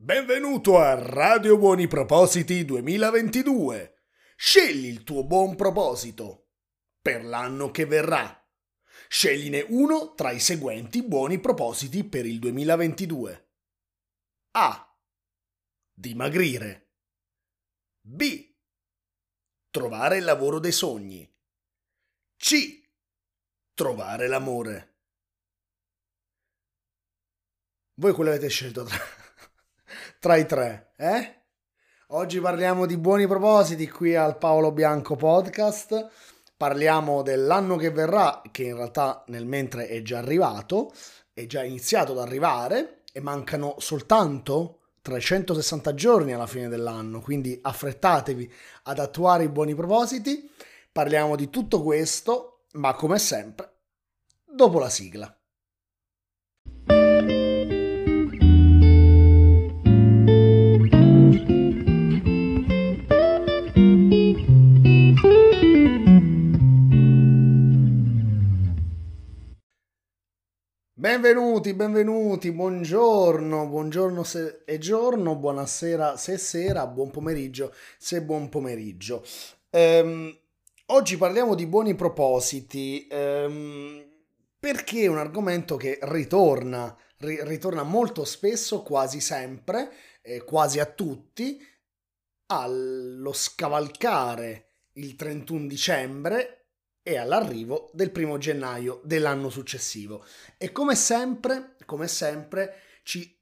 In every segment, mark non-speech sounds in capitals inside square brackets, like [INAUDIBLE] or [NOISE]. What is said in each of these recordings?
Benvenuto a Radio Buoni Propositi 2022. Scegli il tuo buon proposito per l'anno che verrà. Scegline uno tra i seguenti buoni propositi per il 2022. A. Dimagrire. B. Trovare il lavoro dei sogni. C. Trovare l'amore. Voi quello avete scelto tra tra i tre, eh? Oggi parliamo di buoni propositi qui al Paolo Bianco Podcast. Parliamo dell'anno che verrà, che in realtà nel mentre è già arrivato, è già iniziato ad arrivare e mancano soltanto 360 giorni alla fine dell'anno, quindi affrettatevi ad attuare i buoni propositi. Parliamo di tutto questo, ma come sempre, dopo la sigla. Benvenuti, benvenuti, buongiorno, buongiorno se è giorno, buonasera se è sera, buon pomeriggio se è buon pomeriggio. Ehm, oggi parliamo di buoni propositi ehm, perché è un argomento che ritorna, ri- ritorna molto spesso, quasi sempre, eh, quasi a tutti, allo scavalcare il 31 dicembre e all'arrivo del primo gennaio dell'anno successivo. E come sempre, come sempre, ci,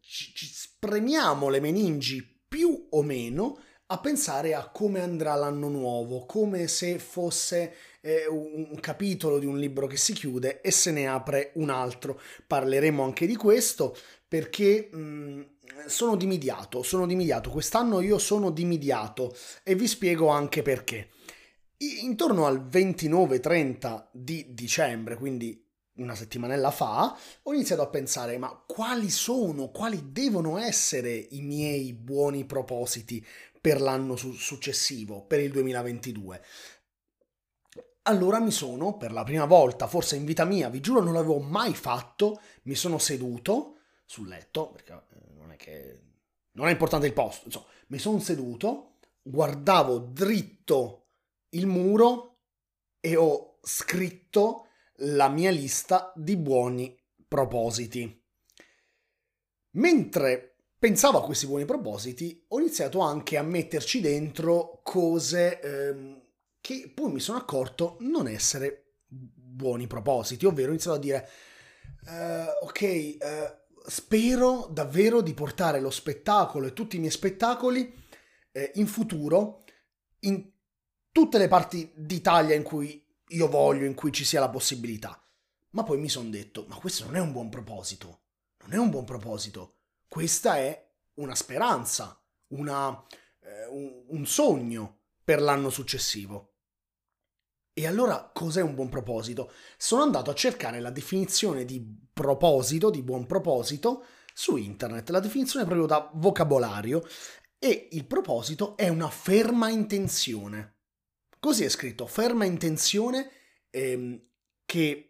ci, ci spremiamo le meningi più o meno a pensare a come andrà l'anno nuovo, come se fosse eh, un capitolo di un libro che si chiude e se ne apre un altro. Parleremo anche di questo perché mh, sono dimidiato, sono dimidiato. Quest'anno io sono dimidiato e vi spiego anche perché. Intorno al 29-30 di dicembre, quindi una settimanella fa, ho iniziato a pensare ma quali sono, quali devono essere i miei buoni propositi per l'anno su- successivo, per il 2022. Allora mi sono, per la prima volta, forse in vita mia, vi giuro non l'avevo mai fatto, mi sono seduto sul letto, perché eh, non è che... non è importante il posto, insomma, mi sono seduto, guardavo dritto il muro e ho scritto la mia lista di buoni propositi. Mentre pensavo a questi buoni propositi, ho iniziato anche a metterci dentro cose ehm, che poi mi sono accorto non essere buoni propositi, ovvero ho iniziato a dire uh, ok, uh, spero davvero di portare lo spettacolo e tutti i miei spettacoli eh, in futuro in tutte le parti d'Italia in cui io voglio, in cui ci sia la possibilità. Ma poi mi sono detto, ma questo non è un buon proposito, non è un buon proposito, questa è una speranza, una, eh, un, sogno per l'anno successivo. E allora cos'è un buon proposito? Sono andato a cercare la definizione di proposito, di buon proposito, su internet, la definizione proprio da vocabolario, e il proposito è una ferma intenzione. Così è scritto, ferma intenzione ehm, che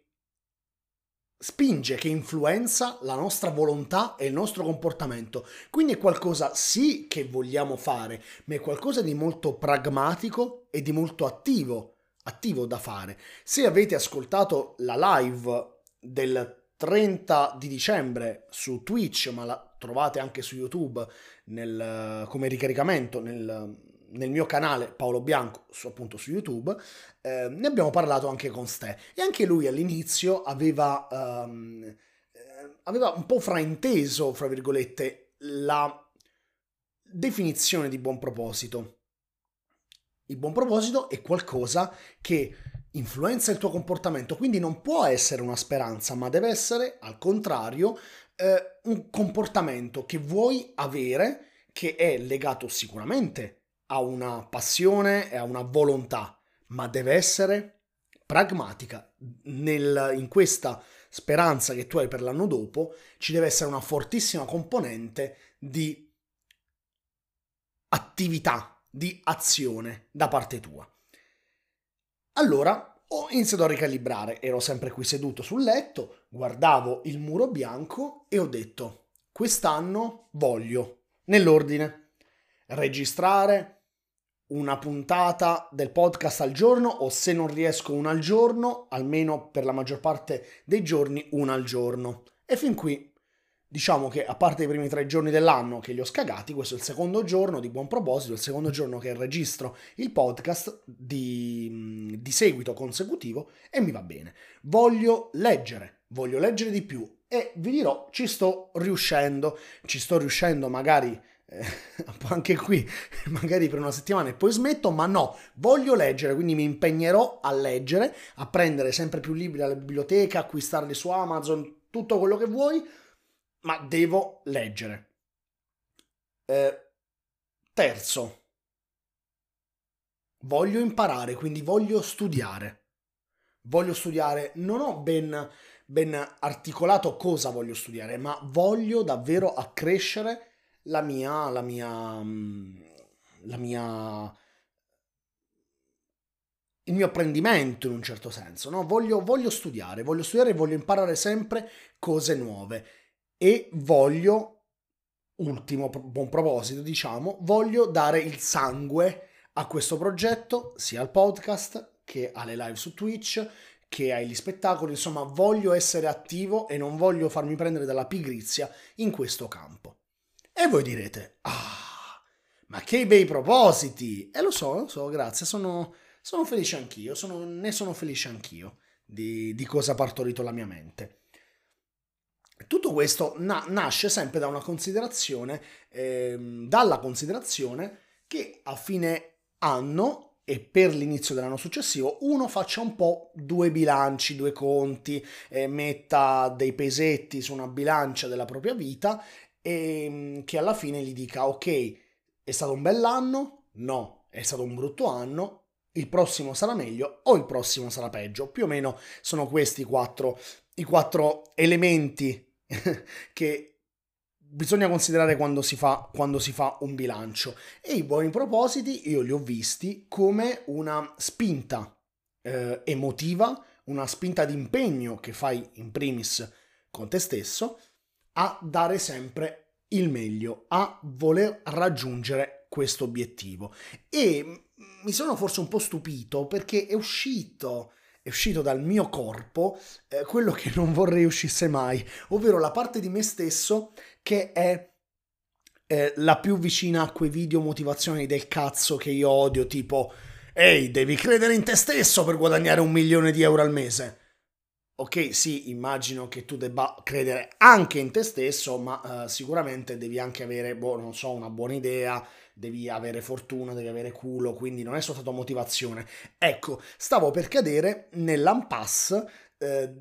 spinge, che influenza la nostra volontà e il nostro comportamento. Quindi è qualcosa sì che vogliamo fare, ma è qualcosa di molto pragmatico e di molto attivo, attivo da fare. Se avete ascoltato la live del 30 di dicembre su Twitch, ma la trovate anche su YouTube nel, come ricaricamento nel, nel mio canale Paolo Bianco, su, appunto su YouTube, eh, ne abbiamo parlato anche con Ste. E anche lui all'inizio aveva, um, aveva un po' frainteso, fra virgolette, la definizione di buon proposito. Il buon proposito è qualcosa che influenza il tuo comportamento, quindi non può essere una speranza, ma deve essere, al contrario, eh, un comportamento che vuoi avere, che è legato sicuramente ha una passione e ha una volontà, ma deve essere pragmatica. Nel, in questa speranza che tu hai per l'anno dopo ci deve essere una fortissima componente di attività, di azione da parte tua. Allora ho iniziato a ricalibrare, ero sempre qui seduto sul letto, guardavo il muro bianco e ho detto quest'anno voglio, nell'ordine, registrare una puntata del podcast al giorno o se non riesco una al giorno, almeno per la maggior parte dei giorni una al giorno. E fin qui diciamo che a parte i primi tre giorni dell'anno che li ho scagati, questo è il secondo giorno di buon proposito, il secondo giorno che registro il podcast di, di seguito consecutivo e mi va bene. Voglio leggere, voglio leggere di più e vi dirò, ci sto riuscendo, ci sto riuscendo magari eh, [LAUGHS] anche qui [LAUGHS] magari per una settimana e poi smetto, ma no, voglio leggere, quindi mi impegnerò a leggere, a prendere sempre più libri alla biblioteca, acquistarli su Amazon, tutto quello che vuoi ma devo leggere. Eh, terzo, voglio imparare, quindi voglio studiare. Voglio studiare, non ho ben, ben articolato cosa voglio studiare, ma voglio davvero accrescere la mia, la mia, mm, la mia, il mio apprendimento in un certo senso, no? Voglio, voglio studiare, voglio studiare e voglio imparare sempre cose nuove e voglio, ultimo buon proposito diciamo, voglio dare il sangue a questo progetto, sia al podcast che alle live su Twitch, che agli spettacoli, insomma voglio essere attivo e non voglio farmi prendere dalla pigrizia in questo campo. E voi direte, ah, ma che bei propositi! E lo so, lo so, grazie, sono, sono felice anch'io, sono, ne sono felice anch'io di, di cosa ha partorito la mia mente. Tutto questo na- nasce sempre da una considerazione, ehm, dalla considerazione che a fine anno e per l'inizio dell'anno successivo uno faccia un po' due bilanci, due conti, eh, metta dei pesetti su una bilancia della propria vita e ehm, che alla fine gli dica ok, è stato un bell'anno? No, è stato un brutto anno, il prossimo sarà meglio o il prossimo sarà peggio. Più o meno sono questi quattro, i quattro elementi [LAUGHS] che bisogna considerare quando si, fa, quando si fa un bilancio. E i buoni propositi io li ho visti come una spinta eh, emotiva, una spinta di impegno che fai in primis con te stesso a dare sempre il meglio, a voler raggiungere questo obiettivo. E mi sono forse un po' stupito perché è uscito è uscito dal mio corpo eh, quello che non vorrei uscisse mai, ovvero la parte di me stesso che è eh, la più vicina a quei video motivazionali del cazzo che io odio, tipo Ehi, devi credere in te stesso per guadagnare un milione di euro al mese. Ok, sì, immagino che tu debba credere anche in te stesso, ma uh, sicuramente devi anche avere, boh, non so, una buona idea, devi avere fortuna, devi avere culo, quindi non è soltanto motivazione. Ecco, stavo per cadere nell'impasse eh,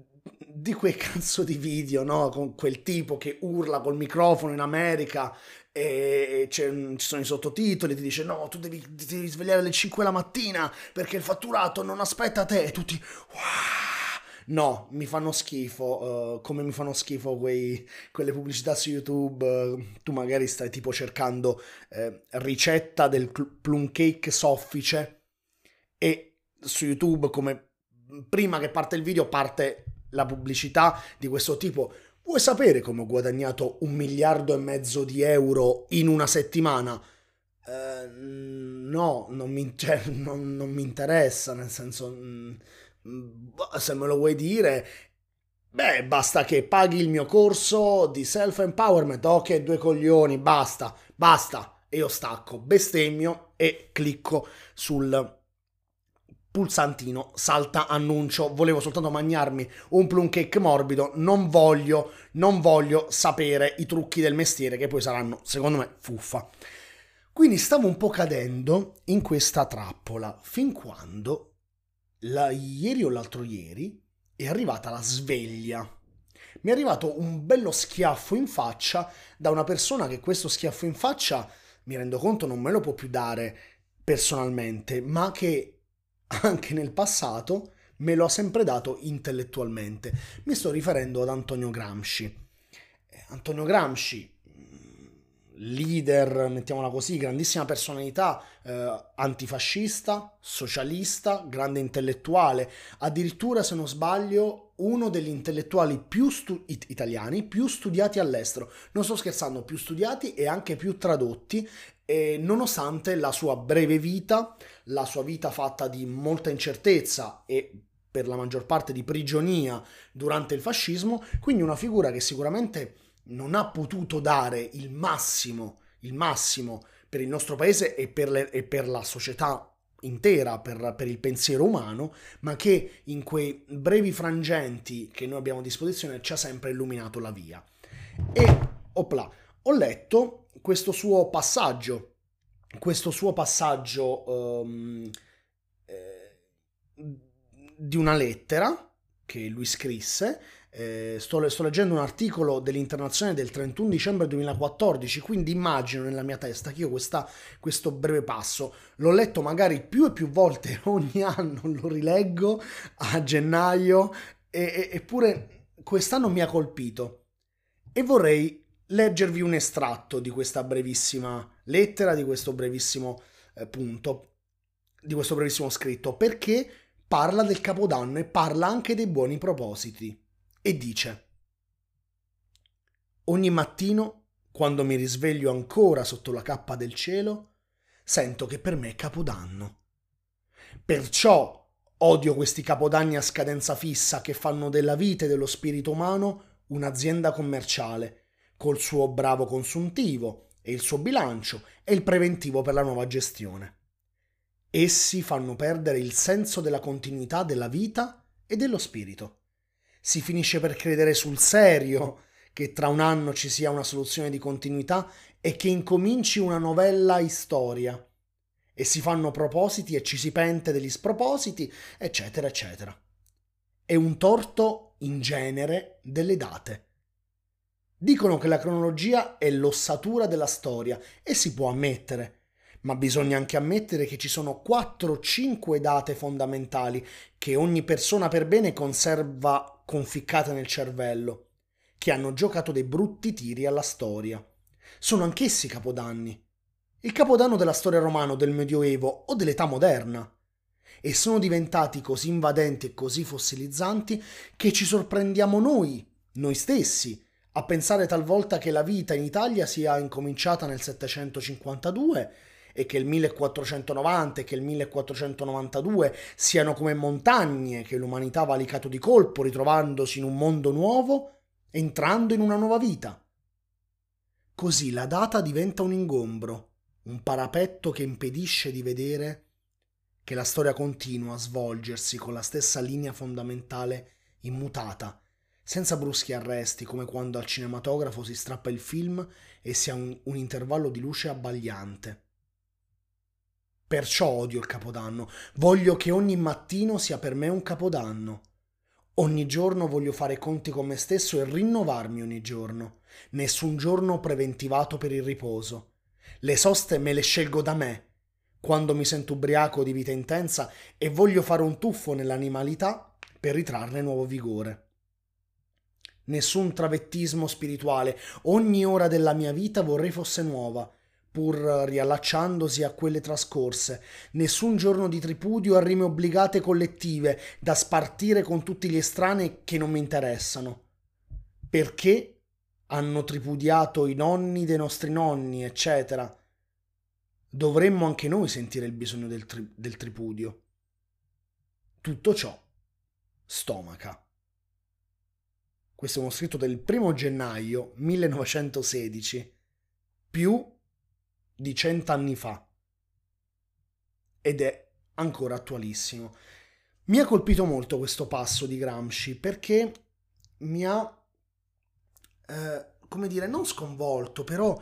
di quel [LAUGHS] cazzo di video, no? Con quel tipo che urla col microfono in America e ci sono i sottotitoli, ti dice no, tu devi, devi svegliare alle 5 la mattina perché il fatturato non aspetta te e tutti... Wow! No, mi fanno schifo, uh, come mi fanno schifo quei, quelle pubblicità su YouTube. Uh, tu magari stai tipo cercando uh, ricetta del plum cake soffice e su YouTube come prima che parte il video parte la pubblicità di questo tipo. Vuoi sapere come ho guadagnato un miliardo e mezzo di euro in una settimana? No, non mi, cioè, [LAUGHS] non, non mi, interessa, nel senso... Mm, Boh, se me lo vuoi dire, beh, basta che paghi il mio corso di self-empowerment. Ok, due coglioni, basta, basta. E io stacco, bestemmio e clicco sul pulsantino, salta annuncio. Volevo soltanto mangiarmi un plum cake morbido. Non voglio, non voglio sapere i trucchi del mestiere che poi saranno, secondo me, fuffa. Quindi stavo un po' cadendo in questa trappola fin quando la, ieri o l'altro ieri è arrivata la sveglia. Mi è arrivato un bello schiaffo in faccia da una persona che questo schiaffo in faccia, mi rendo conto, non me lo può più dare personalmente, ma che anche nel passato me lo ha sempre dato intellettualmente. Mi sto riferendo ad Antonio Gramsci. Eh, Antonio Gramsci, leader, mettiamola così, grandissima personalità, eh, antifascista, socialista, grande intellettuale, addirittura se non sbaglio uno degli intellettuali più stu- it- italiani più studiati all'estero. Non sto scherzando, più studiati e anche più tradotti, e nonostante la sua breve vita, la sua vita fatta di molta incertezza e per la maggior parte di prigionia durante il fascismo, quindi una figura che sicuramente non ha potuto dare il massimo, il massimo per il nostro paese e per, le, e per la società intera per, per, il pensiero umano, ma che in quei brevi frangenti che noi abbiamo a disposizione ci ha sempre illuminato la via. E opla, ho letto questo suo passaggio, questo suo passaggio um, eh, di una lettera che lui scrisse eh, sto, sto, leggendo un articolo dell'Internazionale del 31 dicembre 2014, quindi immagino nella mia testa che io questa, questo breve passo l'ho letto magari più e più volte [LAUGHS] ogni anno, lo rileggo a gennaio, e, eppure quest'anno mi ha colpito. E vorrei leggervi un estratto di questa brevissima lettera, di questo brevissimo eh, punto, di questo brevissimo scritto, perché parla del Capodanno e parla anche dei buoni propositi e dice Ogni mattino, quando mi risveglio ancora sotto la cappa del cielo, sento che per me è Capodanno. Perciò odio questi capodanni a scadenza fissa che fanno della vita e dello spirito umano un'azienda commerciale, col suo bravo consuntivo e il suo bilancio e il preventivo per la nuova gestione. Essi fanno perdere il senso della continuità della vita e dello spirito si finisce per credere sul serio che tra un anno ci sia una soluzione di continuità e che incominci una novella storia. E si fanno propositi e ci si pente degli spropositi, eccetera, eccetera. È un torto in genere delle date. Dicono che la cronologia è l'ossatura della storia e si può ammettere, ma bisogna anche ammettere che ci sono 4-5 date fondamentali che ogni persona per bene conserva conficcate nel cervello, che hanno giocato dei brutti tiri alla storia. Sono anch'essi capodanni. Il capodanno della storia romana del Medioevo o dell'età moderna. E sono diventati così invadenti e così fossilizzanti che ci sorprendiamo noi, noi stessi, a pensare talvolta che la vita in Italia sia incominciata nel 752 e che il 1490 e che il 1492 siano come montagne che l'umanità ha valicato di colpo, ritrovandosi in un mondo nuovo, entrando in una nuova vita. Così la data diventa un ingombro, un parapetto che impedisce di vedere che la storia continua a svolgersi con la stessa linea fondamentale immutata, senza bruschi arresti come quando al cinematografo si strappa il film e si ha un, un intervallo di luce abbagliante. Perciò odio il Capodanno. Voglio che ogni mattino sia per me un Capodanno. Ogni giorno voglio fare conti con me stesso e rinnovarmi ogni giorno. Nessun giorno preventivato per il riposo. Le soste me le scelgo da me. Quando mi sento ubriaco di vita intensa e voglio fare un tuffo nell'animalità per ritrarne nuovo vigore. Nessun travettismo spirituale. Ogni ora della mia vita vorrei fosse nuova pur riallacciandosi a quelle trascorse. Nessun giorno di tripudio a rime obbligate collettive da spartire con tutti gli estranei che non mi interessano. Perché hanno tripudiato i nonni dei nostri nonni, eccetera. Dovremmo anche noi sentire il bisogno del, tri- del tripudio. Tutto ciò stomaca. Questo è uno scritto del primo gennaio 1916, più di cent'anni fa ed è ancora attualissimo. Mi ha colpito molto questo passo di Gramsci perché mi ha, eh, come dire, non sconvolto, però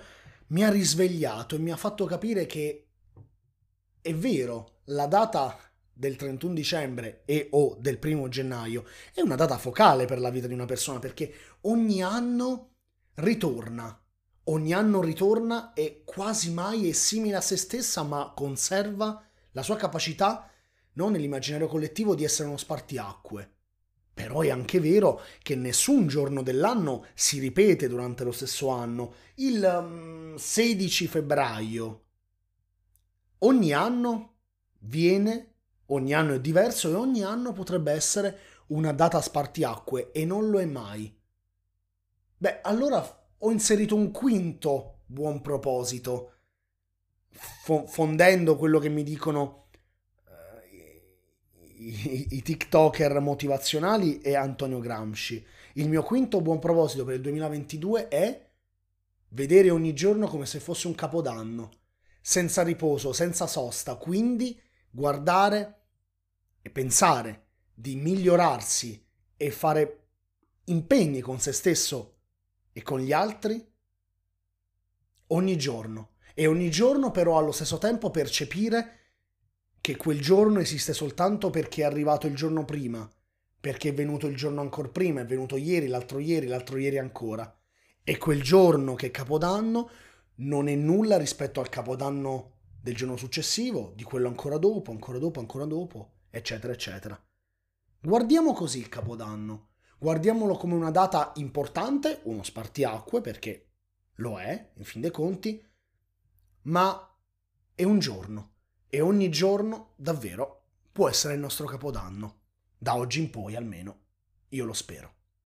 mi ha risvegliato e mi ha fatto capire che è vero, la data del 31 dicembre e o del primo gennaio è una data focale per la vita di una persona perché ogni anno ritorna ogni anno ritorna e quasi mai è simile a se stessa, ma conserva la sua capacità, non nell'immaginario collettivo, di essere uno spartiacque. Però è anche vero che nessun giorno dell'anno si ripete durante lo stesso anno. Il 16 mm, febbraio ogni anno viene, ogni anno è diverso e ogni anno potrebbe essere una data spartiacque e non lo è mai, beh, allora ho inserito un quinto buon proposito, fo- fondendo quello che mi dicono uh, i, i TikToker motivazionali e Antonio Gramsci. Il mio quinto buon proposito per il 2022 è vedere ogni giorno come se fosse un capodanno, senza riposo, senza sosta, quindi guardare e pensare di migliorarsi e fare impegni con se stesso e con gli altri ogni giorno. E ogni giorno però allo stesso tempo percepire che quel giorno esiste soltanto perché è arrivato il giorno prima, perché è venuto il giorno ancora prima, è venuto ieri, l'altro ieri, l'altro ieri ancora. E quel giorno che è Capodanno non è nulla rispetto al Capodanno del giorno successivo, di quello ancora dopo, ancora dopo, ancora dopo, eccetera, eccetera. Guardiamo così il Capodanno. Guardiamolo come una data importante, uno spartiacque, perché lo è, in fin dei conti, ma è un giorno e ogni giorno davvero può essere il nostro capodanno, da oggi in poi almeno, io lo spero.